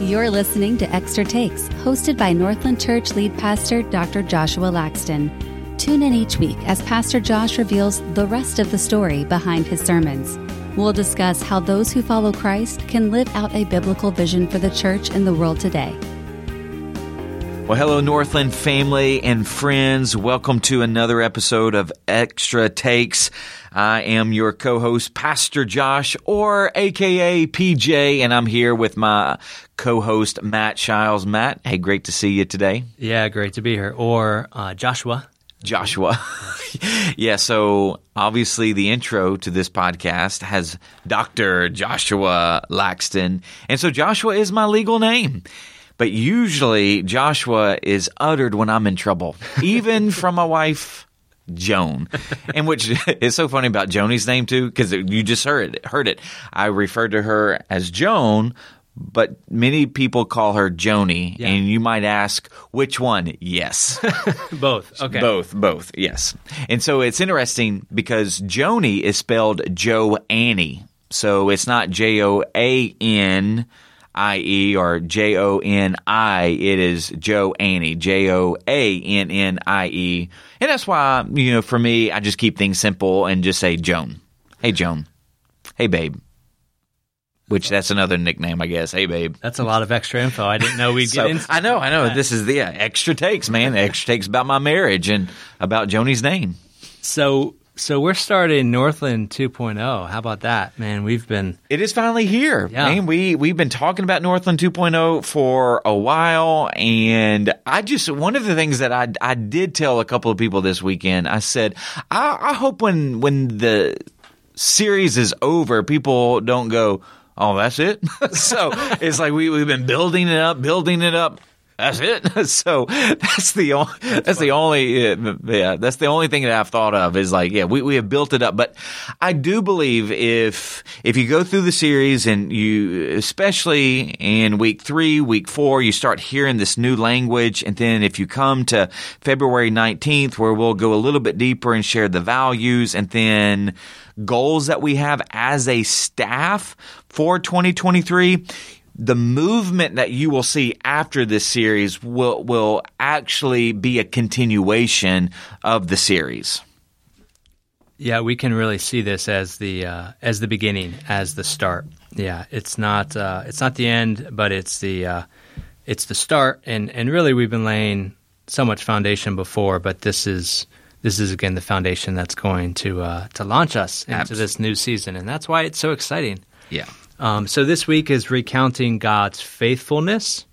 You're listening to Extra Takes, hosted by Northland Church lead pastor Dr. Joshua Laxton. Tune in each week as Pastor Josh reveals the rest of the story behind his sermons. We'll discuss how those who follow Christ can live out a biblical vision for the church in the world today. Well, hello, Northland family and friends. Welcome to another episode of Extra Takes. I am your co-host, Pastor Josh, or AKA PJ, and I'm here with my co-host, Matt Shiles. Matt, hey, great to see you today. Yeah, great to be here. Or uh, Joshua. Joshua. yeah, so obviously the intro to this podcast has Dr. Joshua Laxton. And so Joshua is my legal name. But usually Joshua is uttered when I'm in trouble, even from my wife. Joan, and which is so funny about Joni's name too, because you just heard it. Heard it. I referred to her as Joan, but many people call her Joni, yeah. and you might ask which one. Yes, both. Okay, both, both. Yes, and so it's interesting because Joni is spelled Joe Annie, so it's not J O A N I E or J O N I. It is Joannie, J O A N N I E. And that's why, you know, for me, I just keep things simple and just say Joan. Hey, Joan. Hey, babe. Which that's another nickname, I guess. Hey, babe. That's a lot of extra info. I didn't know we'd so, get into. I know, I know. That. This is the yeah, extra takes, man. extra takes about my marriage and about Joni's name. So so we're starting Northland 2.0. How about that, man? We've been It is finally here. Yeah. Man, we we've been talking about Northland 2.0 for a while and I just one of the things that I I did tell a couple of people this weekend, I said, I, I hope when when the series is over, people don't go, "Oh, that's it." so, it's like we we've been building it up, building it up that's it. so that's the only, that's, that's the only yeah that's the only thing that I've thought of is like yeah we, we have built it up. But I do believe if if you go through the series and you especially in week 3 week 4 you start hearing this new language. And then if you come to February 19th where we'll go a little bit deeper and share the values and then goals that we have as a staff for 2023 the movement that you will see after this series will will actually be a continuation of the series. Yeah, we can really see this as the uh, as the beginning, as the start. Yeah, it's not uh, it's not the end, but it's the uh, it's the start, and and really we've been laying so much foundation before, but this is this is again the foundation that's going to uh, to launch us into Absolutely. this new season, and that's why it's so exciting. Yeah. Um, so this week is recounting God's faithfulness.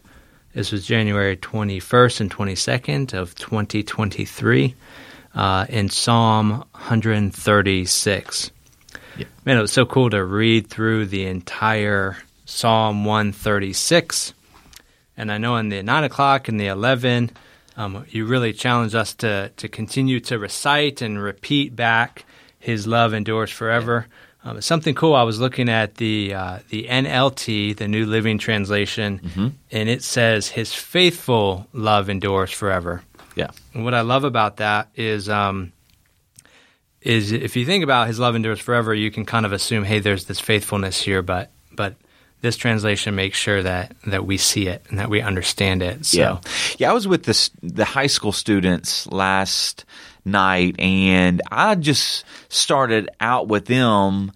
This was January 21st and 22nd of 2023 uh, in Psalm 136. Yeah. Man, it was so cool to read through the entire Psalm 136. And I know in the 9 o'clock and the 11, um, you really challenged us to, to continue to recite and repeat back His love endures forever. Yeah. Um, something cool. I was looking at the uh, the NLT, the New Living Translation, mm-hmm. and it says, "His faithful love endures forever." Yeah. And what I love about that is, um, is if you think about His love endures forever, you can kind of assume, hey, there's this faithfulness here, but but this translation makes sure that that we see it and that we understand it. So. Yeah, yeah. I was with the the high school students last night, and I just started out with them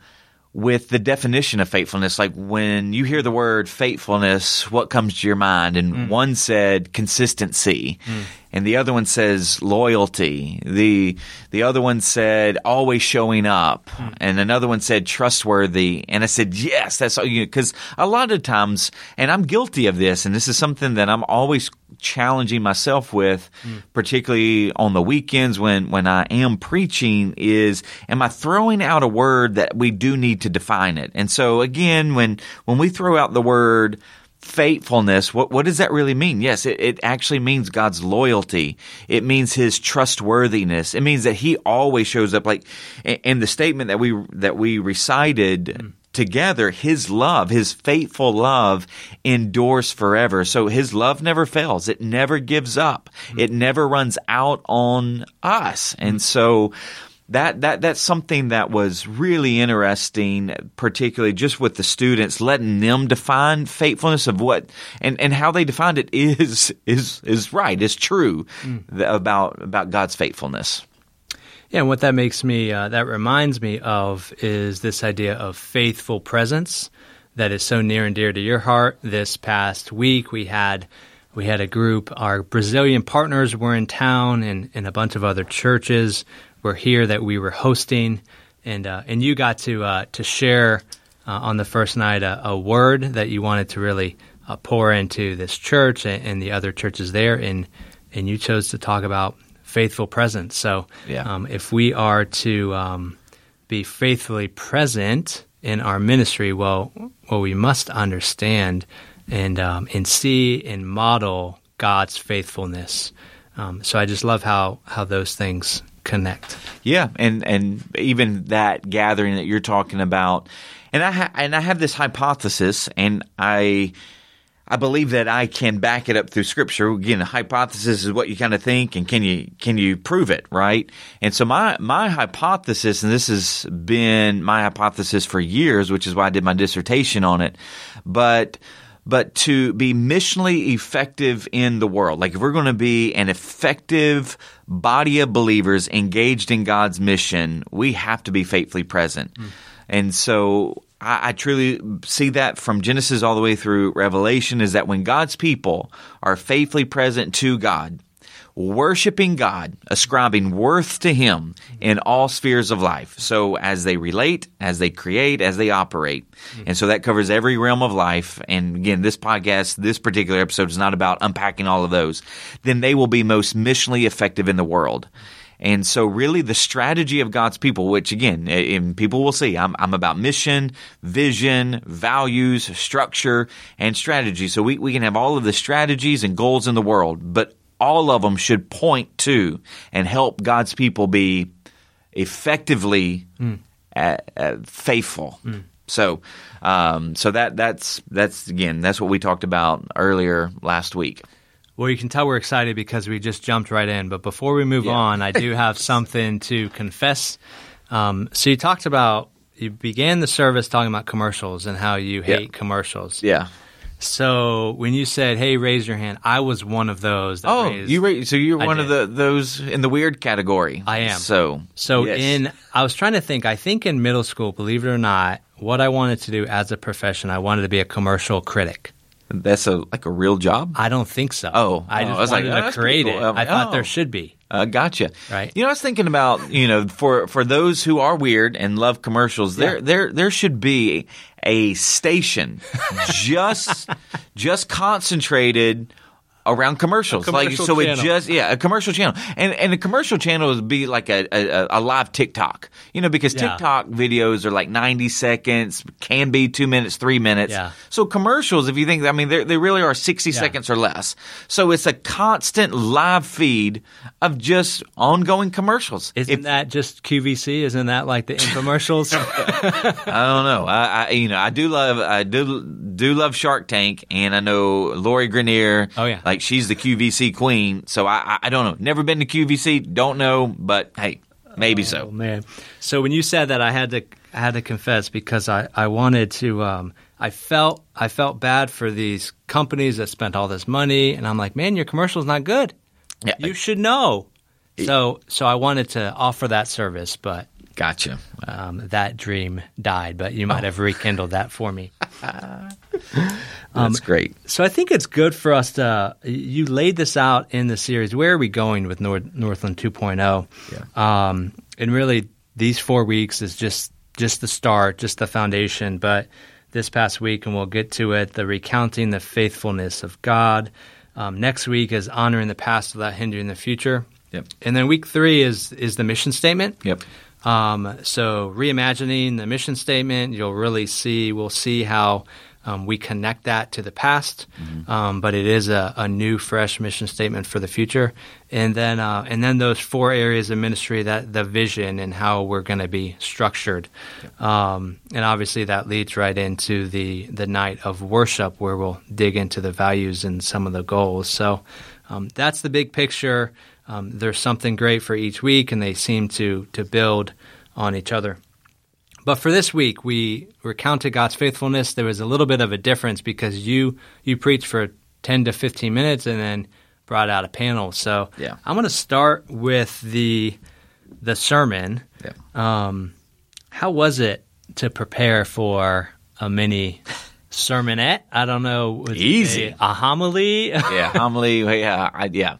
with the definition of faithfulness. Like when you hear the word faithfulness, what comes to your mind? And mm. one said consistency. Mm. And the other one says loyalty. The the other one said always showing up. Mm. And another one said trustworthy. And I said, yes, that's all you because a lot of times, and I'm guilty of this, and this is something that I'm always challenging myself with, mm. particularly on the weekends when, when I am preaching, is am I throwing out a word that we do need to define it? And so again, when when we throw out the word faithfulness, what what does that really mean? Yes, it, it actually means God's loyalty. It means His trustworthiness. It means that He always shows up. Like in the statement that we that we recited. Mm together, his love, his faithful love endures forever. So his love never fails. It never gives up. Mm-hmm. It never runs out on us. And so that that that's something that was really interesting, particularly just with the students, letting them define faithfulness of what and, and how they defined it is is is right, is true mm. about about God's faithfulness. Yeah, and what that makes me uh, that reminds me of is this idea of faithful presence that is so near and dear to your heart. This past week, we had we had a group. Our Brazilian partners were in town, and, and a bunch of other churches were here that we were hosting, and uh, and you got to uh, to share uh, on the first night a, a, word that you wanted to really uh, pour into this church and, and, the other churches there, and and you chose to talk about faithful presence. So, yeah. um, if we are to um, be faithfully present in our ministry, well, well, we must understand and um, and see and model God's faithfulness. Um, so I just love how how those things connect. Yeah, and and even that gathering that you're talking about, and I ha- and I have this hypothesis, and I. I believe that I can back it up through scripture. Again, a hypothesis is what you kind of think and can you can you prove it, right? And so my my hypothesis and this has been my hypothesis for years, which is why I did my dissertation on it. But but to be missionally effective in the world. Like if we're going to be an effective body of believers engaged in God's mission, we have to be faithfully present. Mm. And so I, I, truly see that from Genesis all the way through Revelation is that when God's people are faithfully present to God, worshiping God, ascribing worth to Him in all spheres of life. So as they relate, as they create, as they operate. Mm-hmm. And so that covers every realm of life. And again, this podcast, this particular episode is not about unpacking all of those. Then they will be most missionally effective in the world. And so, really, the strategy of God's people, which again, people will see, I'm, I'm about mission, vision, values, structure, and strategy. So, we, we can have all of the strategies and goals in the world, but all of them should point to and help God's people be effectively mm. uh, uh, faithful. Mm. So, um, so that that's that's again that's what we talked about earlier last week. Well, you can tell we're excited because we just jumped right in. But before we move yeah. on, I do have something to confess. Um, so you talked about you began the service talking about commercials and how you hate yeah. commercials. Yeah. So when you said, "Hey, raise your hand," I was one of those. oh, raised, you raised, so you're I one did. of the those in the weird category. I am. So so yes. in I was trying to think. I think in middle school, believe it or not, what I wanted to do as a profession, I wanted to be a commercial critic. That's a like a real job. I don't think so. Oh, I just oh, I was wanted like, to create cool. it. Um, I thought oh. there should be. Uh, gotcha. Right. You know, I was thinking about you know for for those who are weird and love commercials, yeah. there there there should be a station just just concentrated around commercials. Commercial like so channel. it just yeah, a commercial channel. And and a commercial channel would be like a, a, a live TikTok. You know, because yeah. TikTok videos are like 90 seconds, can be 2 minutes, 3 minutes. Yeah. So commercials if you think I mean they really are 60 yeah. seconds or less. So it's a constant live feed of just ongoing commercials. Isn't if, that just QVC? Isn't that like the infomercials? I don't know. I, I you know, I do love I do do love Shark Tank and I know Lori Greiner. Oh yeah. Like she's the QVC queen. So I, I don't know. Never been to QVC. Don't know. But hey, maybe oh, so. Man. So when you said that, I had to I had to confess because I I wanted to. Um, I felt I felt bad for these companies that spent all this money, and I'm like, man, your commercial's not good. Yeah. You should know. So so I wanted to offer that service, but Gotcha. Um, that dream died, but you might oh. have rekindled that for me. That's um, great. So I think it's good for us to. You laid this out in the series. Where are we going with North, Northland 2.0? Yeah. Um, and really, these four weeks is just just the start, just the foundation. But this past week, and we'll get to it, the recounting the faithfulness of God. Um, next week is honoring the past without hindering the future. Yep. And then week three is is the mission statement. Yep. Um, so reimagining the mission statement, you'll really see. We'll see how um, we connect that to the past, mm-hmm. um, but it is a, a, new, fresh mission statement for the future. And then, uh, and then those four areas of ministry that the vision and how we're going to be structured. Um, and obviously, that leads right into the the night of worship, where we'll dig into the values and some of the goals. So um, that's the big picture. Um, there's something great for each week, and they seem to to build on each other. But for this week, we recounted God's faithfulness. There was a little bit of a difference because you you preached for ten to fifteen minutes and then brought out a panel. So Yeah. I'm going to start with the the sermon. Yeah. Um, how was it to prepare for a mini sermonette? I don't know. was it Easy. A, a homily? yeah, homily. Yeah, I, yeah.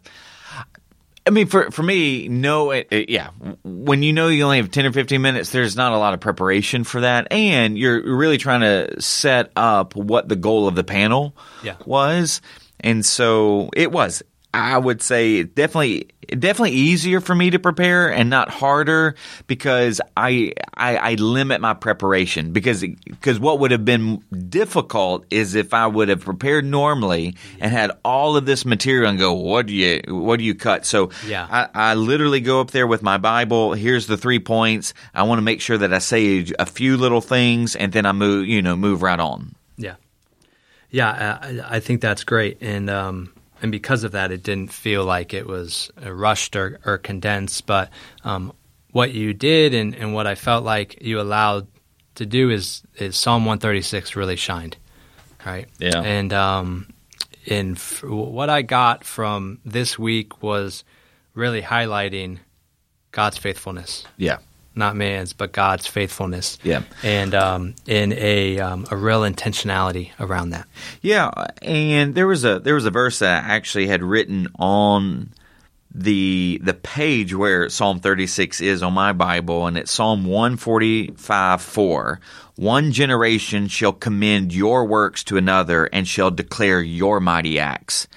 I mean, for for me, no, it, it- yeah. When you know you only have ten or fifteen minutes, there's not a lot of preparation for that, and you're really trying to set up what the goal of the panel Yeah. was, and so it was. I would say definitely definitely easier for me to prepare and not harder because I I, I limit my preparation because because what would have been difficult is if I would have prepared normally and had all of this material and go what do you what do you cut? So Yeah. I, I literally go up there with my Bible. Here's the three points. I want to make sure that I say a few little things and then I move you know move right on. Yeah, yeah, I, I think that's great, and um, and because of that, it didn't feel like it was uh, rushed or, or condensed. But um, what you did, and, and what I felt like you allowed to do, is is Psalm one thirty six really shined, right? Yeah. and um, and f- what I got from this week was really highlighting God's faithfulness yeah not man's, but God's faithfulness. Yeah. and um, in a um, a real intentionality around that. Yeah, and there was a there was a verse that I actually had written on the the page where Psalm 36 is on my Bible, and it's Psalm 145 4. One generation shall commend your works to another and shall declare your mighty acts.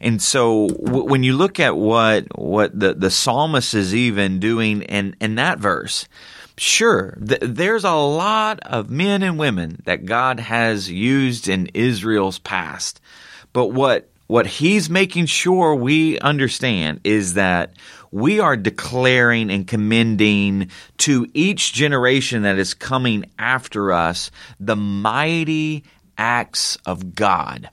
And so w- when you look at what what the, the psalmist is even doing in, in that verse, sure, th- there's a lot of men and women that God has used in Israel's past. But what what he's making sure we understand is that we are declaring and commending to each generation that is coming after us the mighty acts of God.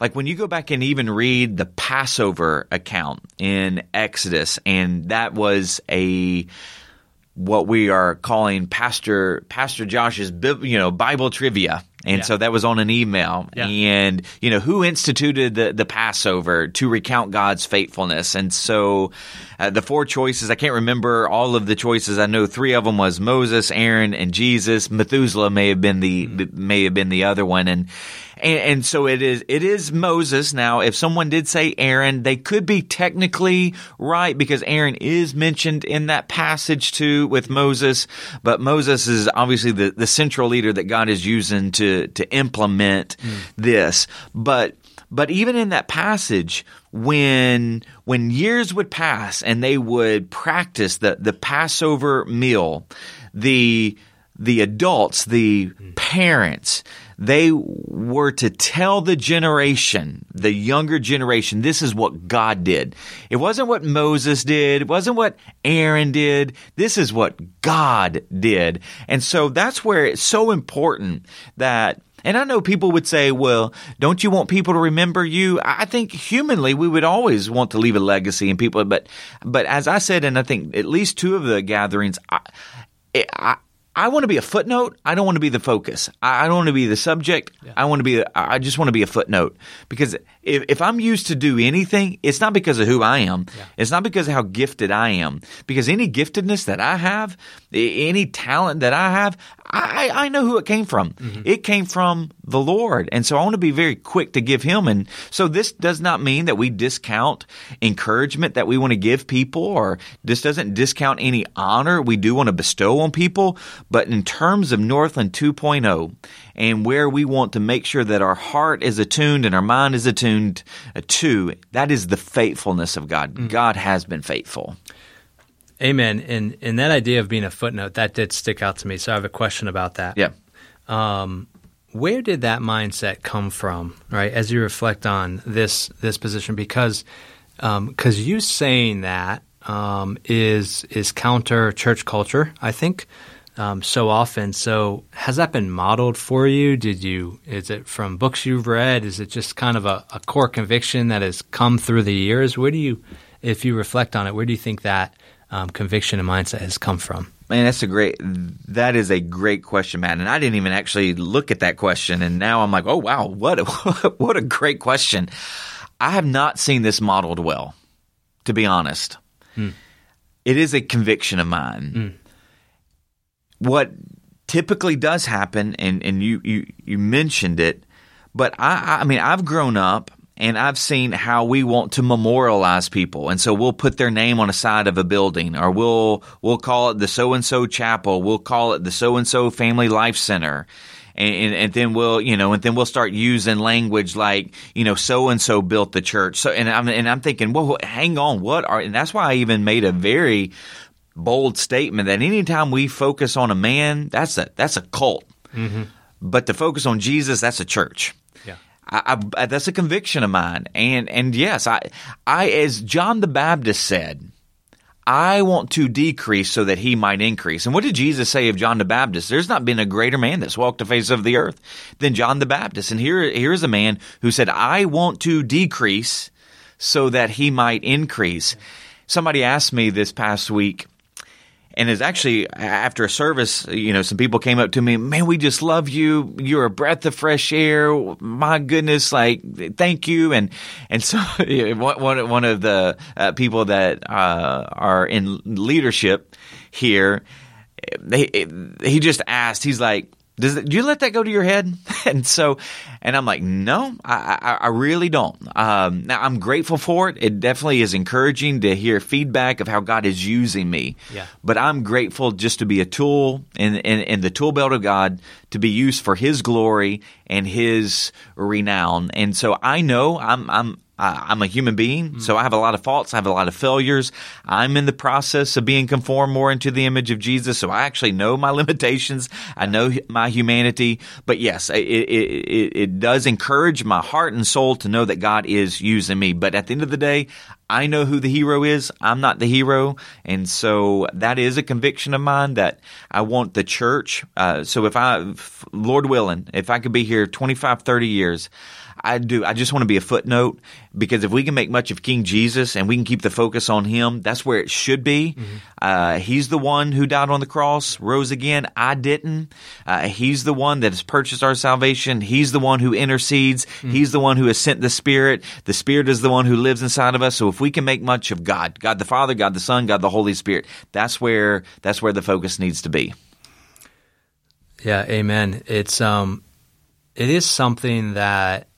Like when you go back and even read the Passover account in Exodus, and that was a what we are calling Pastor Pastor Josh's you know Bible trivia. And Yeah. so that was on an email. Yeah. And, you know, who instituted the, the Passover to recount God's faithfulness? And so uh, the four choices, I can't remember all of the choices. I know three of them was Moses, Aaron, and Jesus. Methuselah may have been the, may have been the other one. And, and, and so it is, it is Moses. Now, if someone did say Aaron, they could be technically right because Aaron is mentioned in that passage too with Moses, but Moses is obviously the, the central leader that God is using to, to implement hmm. this. But, but even in that passage, when when years would pass and they would practice the, the Passover meal, the the adults, the hmm. parents, they were to tell the generation, the younger generation, this is what God did. It wasn't what Moses did. It wasn't what Aaron did. This is what God did. And so that's where it's so important that and I know people would say, well, don't you want people to remember you? I think humanly we would always want to leave a legacy in people, but, but as I said, and I think at least two of the gatherings, I, I, I want to be a footnote. I don't want to be the focus. I I don't want to be the subject. I want to be. I just want to be a footnote because if, if I'm used to do anything, it's not because of who I am. It's not because of how gifted I am. Because any giftedness that I have, any talent that I have, I, I know who it came from. Mm-hmm. It came from the Lord, and so I want to be very quick to give Him. And so this does not mean that we discount encouragement that we want to give people, or this doesn't discount any honor we do want to bestow on people. But in terms of Northland 2.0 and where we want to make sure that our heart is attuned and our mind is attuned to, that is the faithfulness of God. Mm-hmm. God has been faithful. Amen. And and that idea of being a footnote that did stick out to me. So I have a question about that. Yeah. where did that mindset come from right as you reflect on this this position because because you saying that um, is is counter church culture i think um, so often so has that been modeled for you did you is it from books you've read is it just kind of a, a core conviction that has come through the years where do you if you reflect on it, where do you think that um, conviction and mindset has come from? Man, that's a great. That is a great question, Matt. And I didn't even actually look at that question, and now I'm like, oh wow, what a, what a great question. I have not seen this modeled well, to be honest. Hmm. It is a conviction of mine. Hmm. What typically does happen, and and you you you mentioned it, but I I mean I've grown up and I've seen how we want to memorialize people. And so we'll put their name on a side of a building or we'll we'll call it the so and so chapel, we'll call it the so and so family life center. And, and, then we'll, you know, and then we'll start using language like, you know, so and so built the church. So, and I'm, and I'm thinking, well, hang on, what are, and that's why I even made a very bold statement that anytime we focus on a man, that's a, that's a cult. Mm-hmm. But to focus on Jesus, that's a church. I, I, that's a conviction of mine. And and yes, I I as John the Baptist said, I want to decrease so that he might increase. And what did Jesus say of John the Baptist? There's not been a greater man that's walked the face of the earth than John the Baptist. And here here's a man who said, I want to decrease so that he might increase. Somebody asked me this past week, and it's actually after a service, you know, some people came up to me, man, we just love you. You're a breath of fresh air. My goodness, like, thank you. And, and so one, one of the uh, people that uh, are in leadership here, they, he just asked, he's like, does that, do you let that go to your head? and so, and I'm like, no, I, I, I really don't. Um, now I'm grateful for it. It definitely is encouraging to hear feedback of how God is using me. Yeah. But I'm grateful just to be a tool in, in, in the tool belt of God to be used for His glory and His renown. And so I know I'm I'm I'm a human being, mm. so I have a lot of faults. I have a lot of failures. I'm in the process of being conformed more into the image of Jesus, so I actually know my limitations. I know my humanity. But yes, it, it, it does encourage my heart and soul to know that God is using me. But at the end of the day, I know who the hero is. I'm not the hero. And so that is a conviction of mine that I want the church. Uh, so if I, Lord willing, if I could be here 25, 30 years, I do. I just want to be a footnote because if we can make much of King Jesus and we can keep the focus on Him, that's where it should be. Mm-hmm. Uh, he's the one who died on the cross, rose again. I didn't. Uh, he's the one that has purchased our salvation. He's the one who intercedes. Mm-hmm. He's the one who has sent the Spirit. The Spirit is the one who lives inside of us. So if we can make much of God, God the Father, God the Son, God the Holy Spirit, that's where that's where the focus needs to be. Yeah, Amen. It's um, it is something that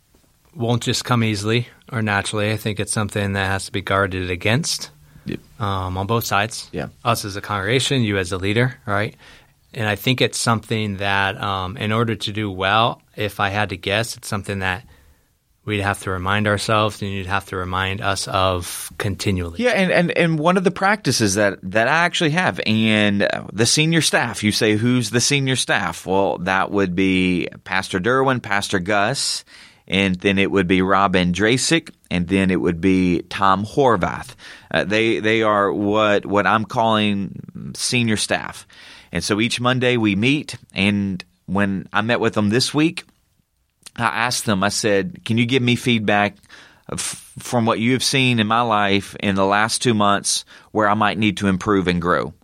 won't just come easily or naturally. I think it's something that has to be guarded against yep. um, on both sides. Yeah. Us as a congregation, you as a leader, right? And I think it's something that, um, in order to do well, if I had to guess, it's something that we'd have to remind ourselves and you'd have to remind us of continually. Yeah, and, and, and one of the practices that, that I actually have, and the senior staff, you say, who's the senior staff? Well, that would be Pastor Derwin, Pastor Gus, and then it would be Rob Andrasic, and then it would be Tom Horvath. Uh, they they are what what I'm calling senior staff, and so each Monday we meet. And when I met with them this week, I asked them. I said, "Can you give me feedback?" From what you have seen in my life in the last two months, where I might need to improve and grow,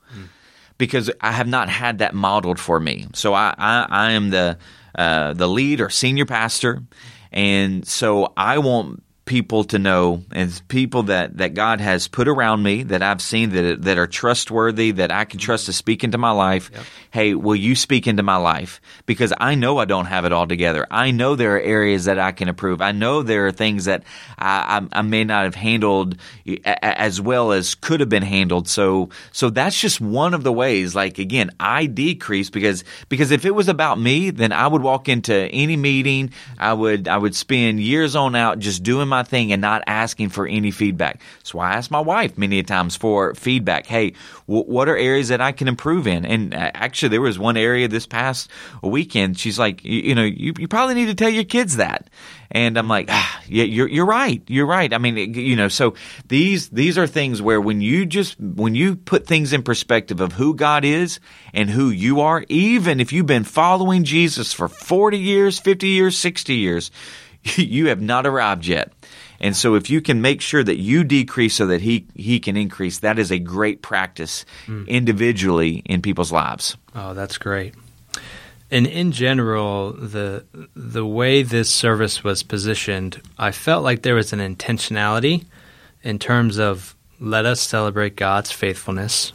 because I have not had that modeled for me. So I, I, I am the uh, the lead or senior pastor, and so I want people to know and people that, that God has put around me that I've seen that that are trustworthy that I can trust to speak into my life. Yep. Hey, will you speak into my life? Because I know I don't have it all together. I know there are areas that I can improve. I know there are things that I, I, I may not have handled as well as could have been handled. So so that's just one of the ways. Like again, I decrease because because if it was about me, then I would walk into any meeting. I would I would spend years on out just doing my my thing and not asking for any feedback. So I ask my wife many times for feedback. Hey, w- what are areas that I can improve in? And uh, actually, there was one area this past weekend. She's like, you, you know, you, you probably need to tell your kids that. And I'm like, ah, yeah, you're you're right. You're right. I mean, you know, so these these are things where when you just when you put things in perspective of who God is and who you are, even if you've been following Jesus for 40 years, 50 years, 60 years, you have not arrived yet. And so if you can make sure that you decrease so that he he can increase, that is a great practice individually in people's lives. Oh, that's great. And in general, the the way this service was positioned, I felt like there was an intentionality in terms of let us celebrate God's faithfulness,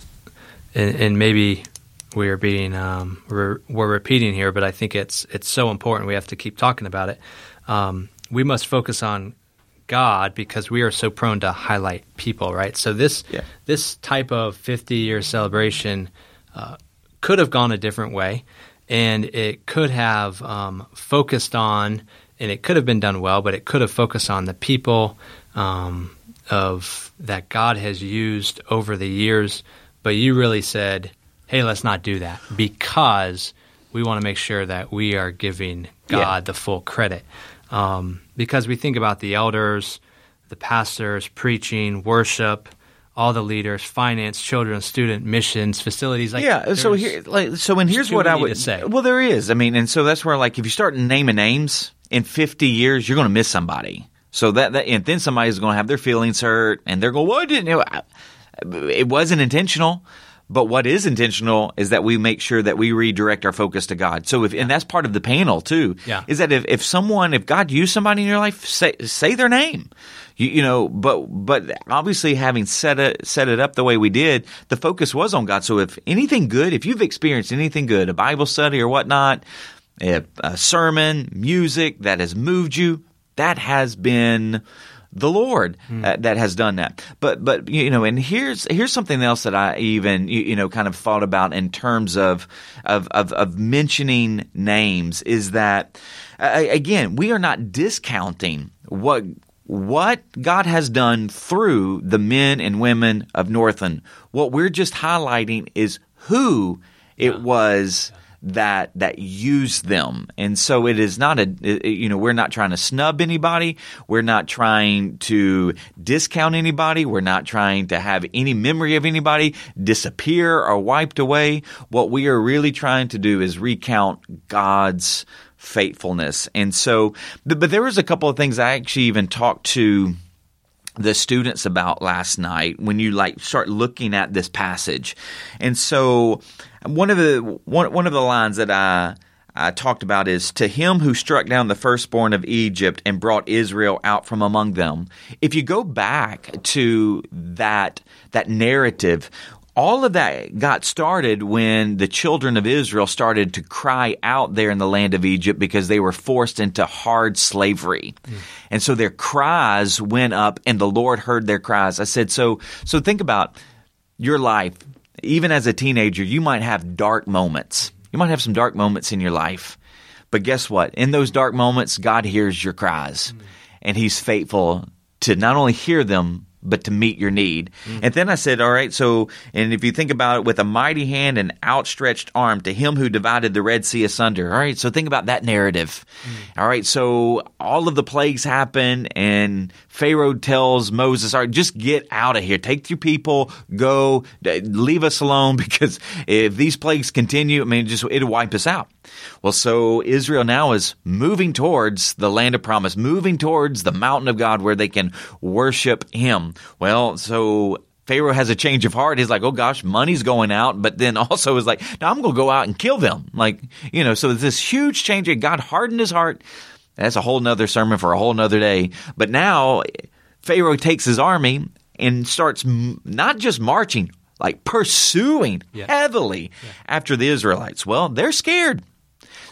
and, and maybe we are being um, we're, we're repeating here, but I think it's it's so important. We have to keep talking about it. Um, we must focus on God because we are so prone to highlight people, right? So this Yeah. this type of 50 year celebration uh, could have gone a different way, and it could have um, focused on, and it could have been done well, but it could have focused on the people um, of that God has used over the years. But you really said, "Hey, let's not do that because we want to make sure that we are giving God Yeah. the full credit." Um, because we think about the elders, the pastors, preaching, worship, all the leaders, finance, children, student, missions, facilities. Like yeah. So here, like, so, and here's what I would say. Well, there is. I mean, and so that's where, like, if you start naming names in 50 years, you're going to miss somebody. So that, that, and then somebody's going to have their feelings hurt, and they're going, "What didn't you?" I- It wasn't intentional. But what is intentional is that we make sure that we redirect our focus to God. So if, and that's part of the panel too, Yeah. is that if, if someone, if God used somebody in your life, say, say their name. You, you know, but, but obviously having set it, set it up the way we did, the focus was on God. So if anything good, if you've experienced anything good, a Bible study or whatnot, a, a sermon, music that has moved you, that has been the Lord uh, that has done that. But but you know, and here's here's something else that I even you, you know kind of thought about in terms of of of, of mentioning names is that uh, again we are not discounting what what God has done through the men and women of Northland. What we're just highlighting is who it was that that use them. And so it is not a you know we're not trying to snub anybody. We're not trying to discount anybody. We're not trying to have any memory of anybody disappear or wiped away. What we are really trying to do is recount God's faithfulness. And so but, but there was a couple of things I actually even talked to the students about last night when you like start looking at this passage. And so one of the one one of the lines that I I talked about is to him who struck down the firstborn of Egypt and brought Israel out from among them. If you go back to that that narrative, all of that got started when the children of Israel started to cry out there in the land of Egypt because they were forced into hard slavery. Hmm. And so their cries went up and the Lord heard their cries. I said, so, so think about your life. Even as a teenager, you might have dark moments. You might have some dark moments in your life. But guess what? In those dark moments, God hears your cries and he's faithful to not only hear them, but to meet your need. Mm-hmm. And then I said, all right, so, and if you think about it with a mighty hand and outstretched arm to him who divided the Red Sea asunder. All right, so think about that narrative. Mm-hmm. All right, so all of the plagues happen and Pharaoh tells Moses, all right, just get out of here. Take your people, go, leave us alone because if these plagues continue, I mean, just, it'll wipe us out. Well, so Israel now is moving towards the land of promise, moving towards the mountain of God where they can worship him. Well, so Pharaoh has a change of heart. He's like, oh gosh, money's going out, but then also is like, now I'm going to go out and kill them. Like, you know, so this huge change. God hardened his heart. That's a whole nother sermon for a whole nother day. But now Pharaoh takes his army and starts m- not just marching, like pursuing Yeah. heavily after the Israelites. Well, they're scared.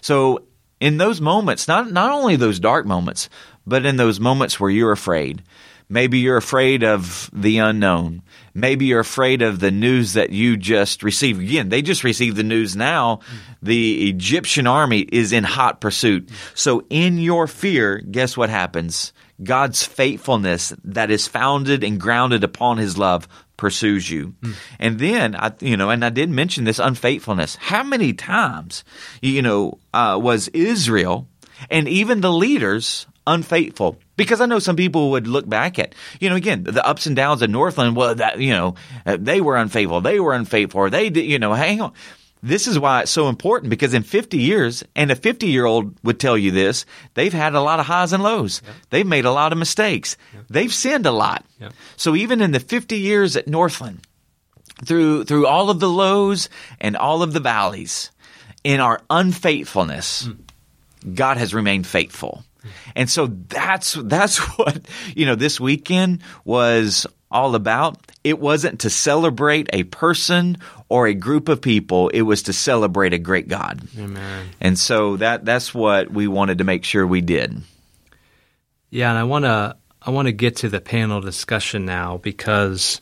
So in those moments, not not only those dark moments, but in those moments where you're afraid. Maybe you're afraid of the unknown. Maybe you're afraid of the news that you just received. Again, they just received the news now. Mm. The Egyptian army is in hot pursuit. Mm. So in your fear, guess what happens? God's faithfulness that is founded and grounded upon his love pursues you. And then I you know, and I did mention this unfaithfulness. How many times you know uh, was Israel and even the leaders unfaithful? Because I know some people would look back at, you know, again, the ups and downs of Northland, well, that, you know, uh, they were unfaithful. They were unfaithful. They did, you know, hang on. This is why it's so important because in 50 years, and a 50 year old would tell you this, they've had a lot of highs and lows. They've made a lot of mistakes. They've sinned a lot. So even in the 50 years at Northland, through through all of the lows and all of the valleys, in our unfaithfulness, hmm. God has remained faithful. Hmm. And so that's that's what, you know, this weekend was all about. It wasn't to celebrate a person or a group of people, it was to celebrate a great God. Amen. And so that that's what we wanted to make sure we did. Yeah, and I want to I want to get to the panel discussion now because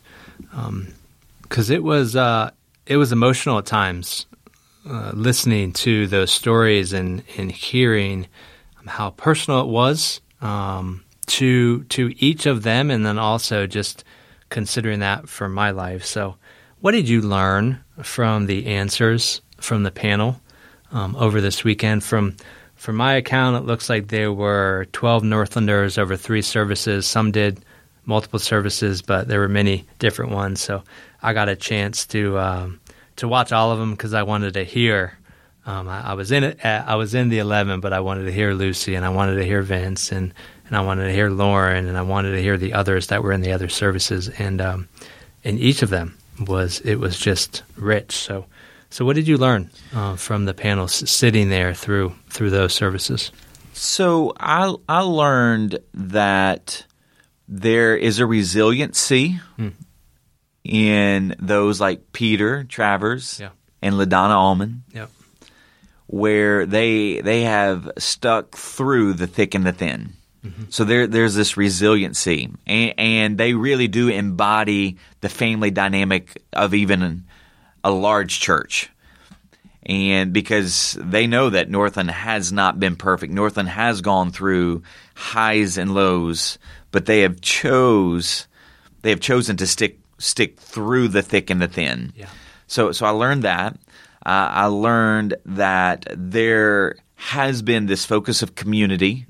because it was uh, it was emotional at times uh, listening to those stories and and hearing how personal it was um, to to each of them, and then also just considering that for my life. So, what did you learn from the answers from the panel um, over this weekend? From from my account, it looks like there were 12 Northlanders over three services. Some did multiple services, but there were many different ones. So I got a chance to um, to watch all of them because I wanted to hear. Um, I, I was in it. uh, I was in the 11, but I wanted to hear Lucy, and I wanted to hear Vince, and and I wanted to hear Lauren, and I wanted to hear the others that were in the other services, and um, and each of them was it was just rich. So. So, what did you learn uh, from the panel sitting there through through those services? So I I learned that there is a resiliency in those like Peter Travers Yeah. and Ladonna Allman, Yep. where they they have stuck through the thick and the thin. So there there's this resiliency, and, and they really do embody the family dynamic of even a large church and because they know that Northland has not been perfect. Northland has gone through highs and lows, but they have chose they have chosen to stick stick through the thick and the thin. Yeah. So so I learned that. Uh, I learned that there has been this focus of community.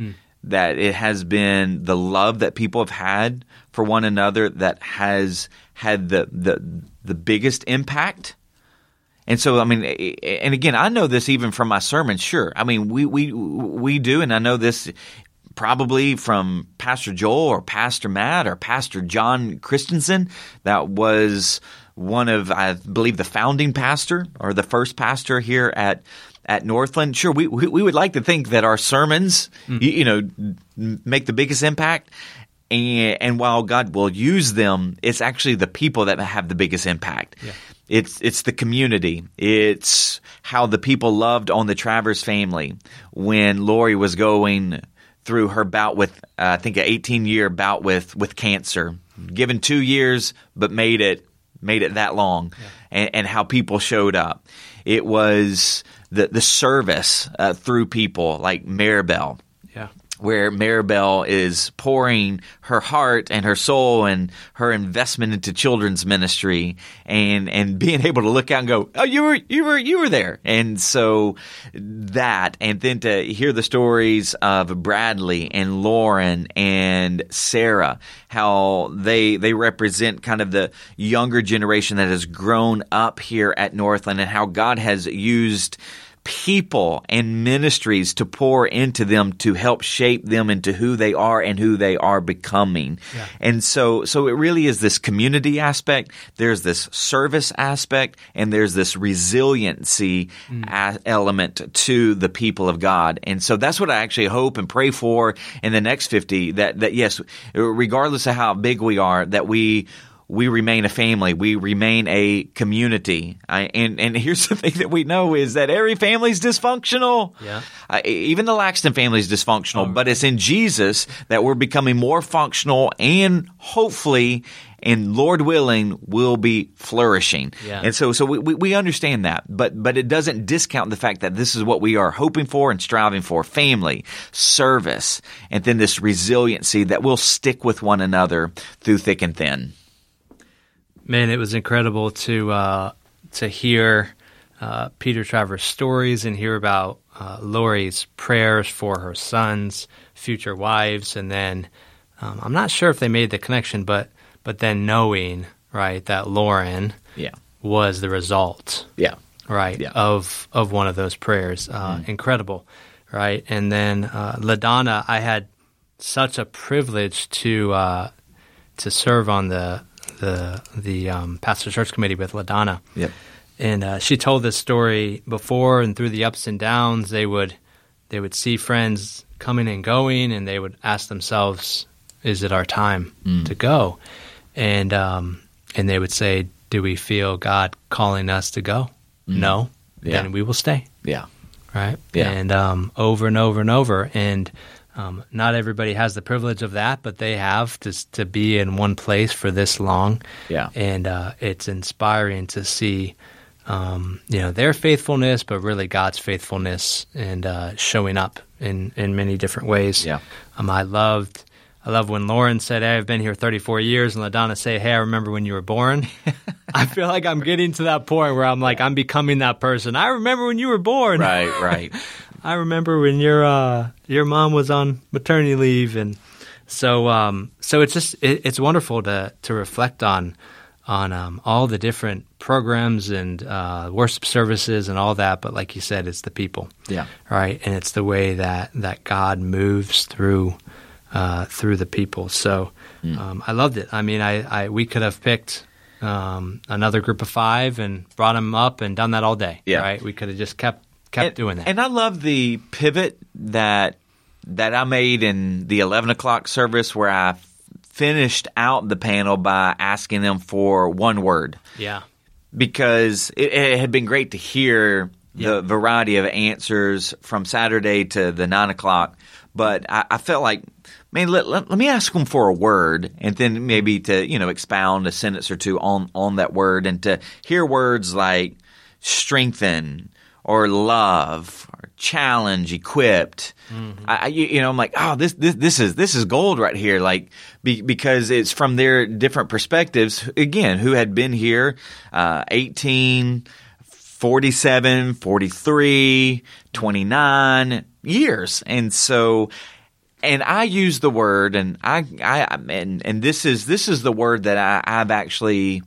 That it has been the love that people have had for one another that has had the the the biggest impact. And so, I mean, and again, I know this even from my sermons. Sure, I mean, we we we do, and I know this probably from Pastor Joel or Pastor Matt or Pastor John Christensen. That was one of, I believe, the founding pastor or the first pastor here at at Northland. Sure, we we, we would like to think that our sermons, you, you know, make the biggest impact. And, and while God will use them, it's actually the people that have the biggest impact. It's it's the community. It's how the people loved on the Travers family when Lori was going through her bout with uh, I think an 18 year bout with with cancer, given two years, but made it made it that long, and, and how people showed up. It was the the service uh, through people like Maribel. Where Maribel is pouring her heart and her soul and her investment into children's ministry and and being able to look out and go, "Oh, you were you were you were there." And so that and then to hear the stories of Bradley and Lauren and Sarah, how they they represent kind of the younger generation that has grown up here at Northland and how God has used people and ministries to pour into them to help shape them into who they are and who they are becoming. And so so it really is this community aspect, there's this service aspect and there's this resiliency mm. a- element to the people of God. And so that's what I actually hope and pray for in the next 50 that that yes, regardless of how big we are that we we remain a family. We remain a community. I, and and here's the thing that we know is that every family is dysfunctional. Yeah. Uh, even the Laxton family is dysfunctional, but it's in Jesus that we're becoming more functional and hopefully and Lord willing will be flourishing. Yeah. And so so we, we, we understand that, but but it doesn't discount the fact that this is what we are hoping for and striving for, family, service, and then this resiliency that we'll stick with one another through thick and thin. Man, it was incredible to uh, to hear uh, Peter Travers' stories and hear about uh, Lori's prayers for her sons, future wives, and then um, I'm not sure if they made the connection, but but then knowing right that Lauren Yeah. was the result, Yeah. right Yeah. of of one of those prayers. Uh, Incredible, right? And then uh, Ladonna, I had such a privilege to uh, to serve on the the the um, pastor church committee with Ladonna. Yep. and uh, she told this story before and through the ups and downs they would they would see friends coming and going and they would ask themselves is it our time to go and um, and they would say do we feel god calling us to go no Yeah. then we will stay Yeah. right Yeah. and um, over and over and over and um, not everybody has the privilege of that but they have to to be in one place for this long Yeah. and uh, it's inspiring to see um, you know their faithfulness, but really God's faithfulness and uh, showing up in in many different ways. Yeah. Um, I loved. I love when Lauren said, "Hey, I've been here 34 years," and Ladonna say, "Hey, I remember when you were born." I feel like I'm getting to that point where I'm like, I'm becoming that person. I remember when you were born. Right. Right. I remember when your uh, your mom was on maternity leave, and so um, so it's just it, it's wonderful to to reflect on on um, all the different programs and uh, worship services and all that. But like you said, it's the people, Yeah. right? And it's the way that that God moves through uh, through the people. So um, I loved it. I mean, I, I we could have picked. Um, another group of five and brought them up and done that all day. Yeah. Right. We could have just kept kept and, doing that. And I love the pivot that that I made in the eleven o'clock service where I finished out the panel by asking them for one word yeah. because it, it had been great to hear Yeah. the variety of answers from Saturday to the nine o'clock, but I, I felt like. Man, let, let, let me ask them for a word, and then maybe to you know expound a sentence or two on on that word, and to hear words like strengthen or love or challenge, equipped. I, I- you you know, I'm like, oh, this this this is this is gold right here, like be, because it's from their different perspectives. Again, who had been here, uh, 18, 47, 43, 29 years, and so. And I use the word, and I, I, and and this is this is the word that I, I've actually,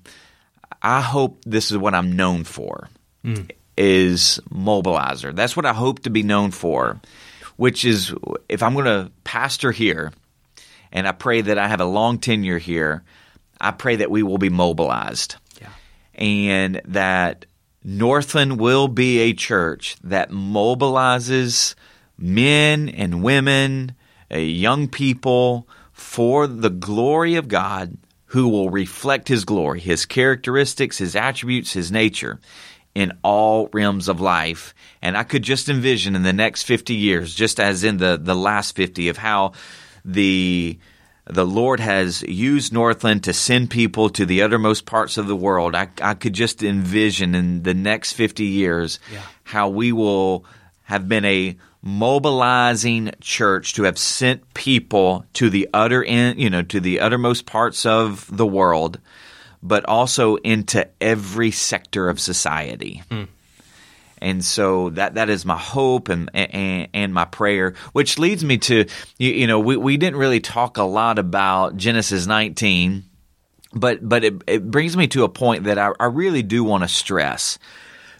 I hope this is what I'm known for is mobilizer. That's what I hope to be known for, which is if I'm going to pastor here and I pray that I have a long tenure here, I pray that we will be mobilized Yeah. and that Northland will be a church that mobilizes men and women, uh, young people for the glory of God who will reflect his glory, his characteristics, his attributes, his nature in all realms of life. And I could just envision in the next 50 years, just as in the, the last 50, of how the the Lord has used Northland to send people to the uttermost parts of the world. I, I could just envision in the next 50 years Yeah. how we will have been a mobilizing church to have sent people to the utter end, you know, to the uttermost parts of the world, but also into every sector of society. Hmm. And so that that is my hope and and, and my prayer, which leads me to you, you know we, we didn't really talk a lot about Genesis 19, but but it, it brings me to a point that I, I really do want to stress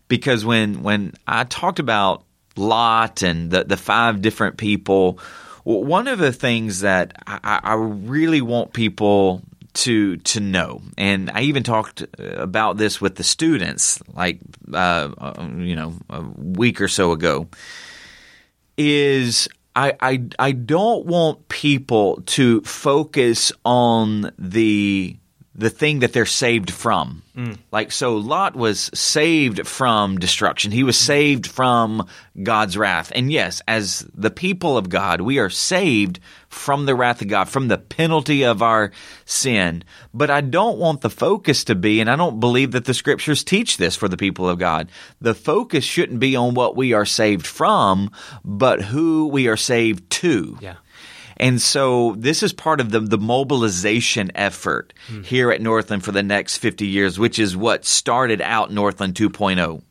because when when I talked about Lot and the the five different people, one of the things that I, I really want people to to know, and I even talked about this with the students, like uh, uh, you know a week or so ago, is I, I I don't want people to focus on the the thing that they're saved from. Mm. Like so Lot was saved from destruction. He was saved from God's wrath. And yes, as the people of God, we are saved from the wrath of God, from the penalty of our sin. But I don't want the focus to be, and I don't believe that the scriptures teach this for the people of God. The focus shouldn't be on what we are saved from, but who we are saved to. Yeah. And so this is part of the, the mobilization effort hmm. here at Northland for the next 50 years, which is what started out Northland 2.0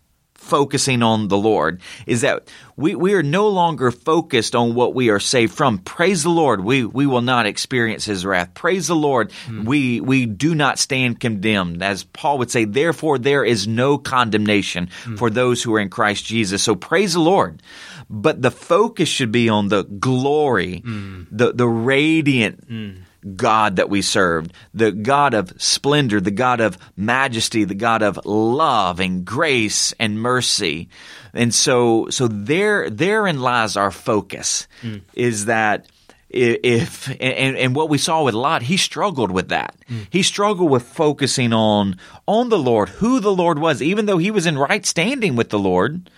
focusing on the Lord is that we, we are no longer focused on what we are saved from. Praise the Lord. We, we will not experience his wrath. Praise the Lord. Mm. We, we do not stand condemned. As Paul would say, therefore there is no condemnation mm. for those who are in Christ Jesus. So praise the Lord. But the focus should be on the glory, mm. the, the radiant, mm. God that we served, the God of splendor, the God of majesty, the God of love and grace and mercy. And so, so there, therein lies our focus mm. is that if, and, and what we saw with Lot, he struggled with that. Mm. He struggled with focusing on, on the Lord, who the Lord was, even though he was in right standing with the Lord,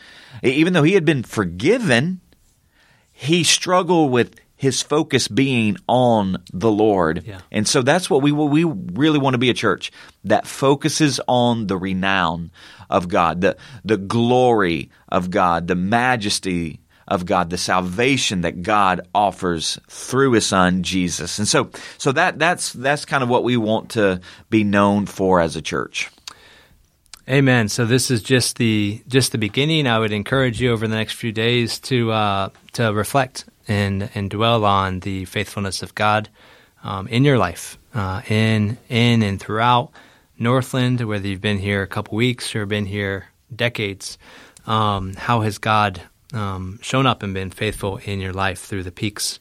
even though he had been forgiven, he struggled with his focus being on the Lord. Yeah. And so that's what we we really want to be a church that focuses on the renown of God, the the glory of God, the majesty of God, the salvation that God offers through his son Jesus. And so so that that's that's kind of what we want to be known for as a church. Amen. So this is just the just the beginning. I would encourage you over the next few days to uh, to reflect and and dwell on the faithfulness of God um, in your life, uh, in in and throughout Northland, whether you've been here a couple weeks or been here decades. Um, how has God um, shown up and been faithful in your life through the peaks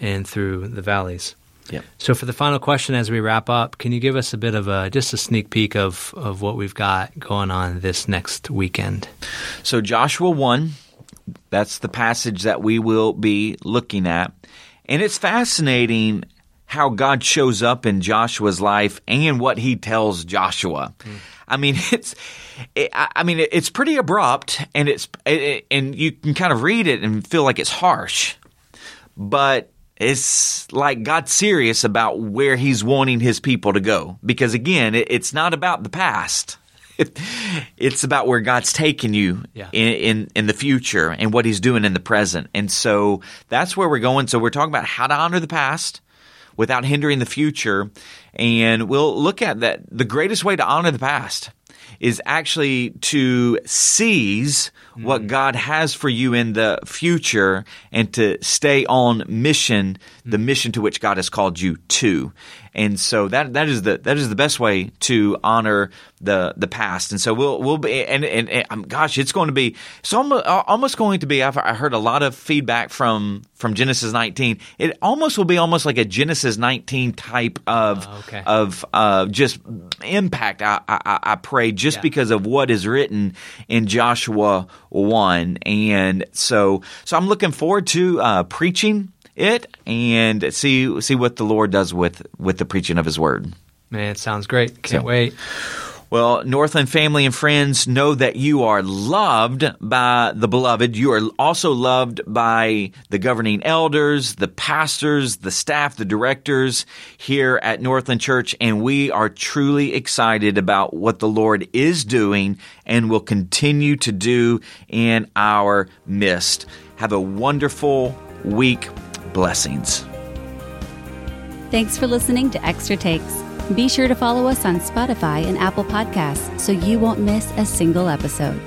and through the valleys? Yeah. So for the final question as we wrap up, can you give us a bit of a just a sneak peek of of what we've got going on this next weekend? So Joshua 1 that's the passage that we will be looking at. And it's fascinating how God shows up in Joshua's life and what he tells Joshua. Mm. I mean, it's, it, I mean, it's pretty abrupt and it's, it, and you can kind of read it and feel like it's harsh, but it's like God's serious about where he's wanting his people to go. Because again, it, it's not about the past. it's about where God's taking you yeah. in, in, in the future and what He's doing in the present. And so that's where we're going. So we're talking about how to honor the past without hindering the future, and we'll look at that. The greatest way to honor the past is actually to seize mm. what God has for you in the future and to stay on mission, the mm. mission to which God has called you to. And so that that is the that is the best way to honor the the past. And so we'll we'll be and and, and um, gosh, it's going to be it's almost almost going to be. I've I heard a lot of feedback from from Genesis 19. It almost will be almost like a Genesis 19 type of uh, okay. of uh, just impact. I I, I pray just yeah. because of what is written in Joshua one, and so so I'm looking forward to uh, preaching it and see see what the Lord does with with the preaching of His Word. Man, it sounds great. Can't so, wait. Well, Northland family and friends know that you are loved by the beloved. You are also loved by the governing elders, the pastors, the staff, the directors here at Northland Church, and we are truly excited about what the Lord is doing and will continue to do in our midst. Have a wonderful week. Blessings. Thanks for listening to Extra Takes. Be sure to follow us on Spotify and Apple Podcasts so you won't miss a single episode.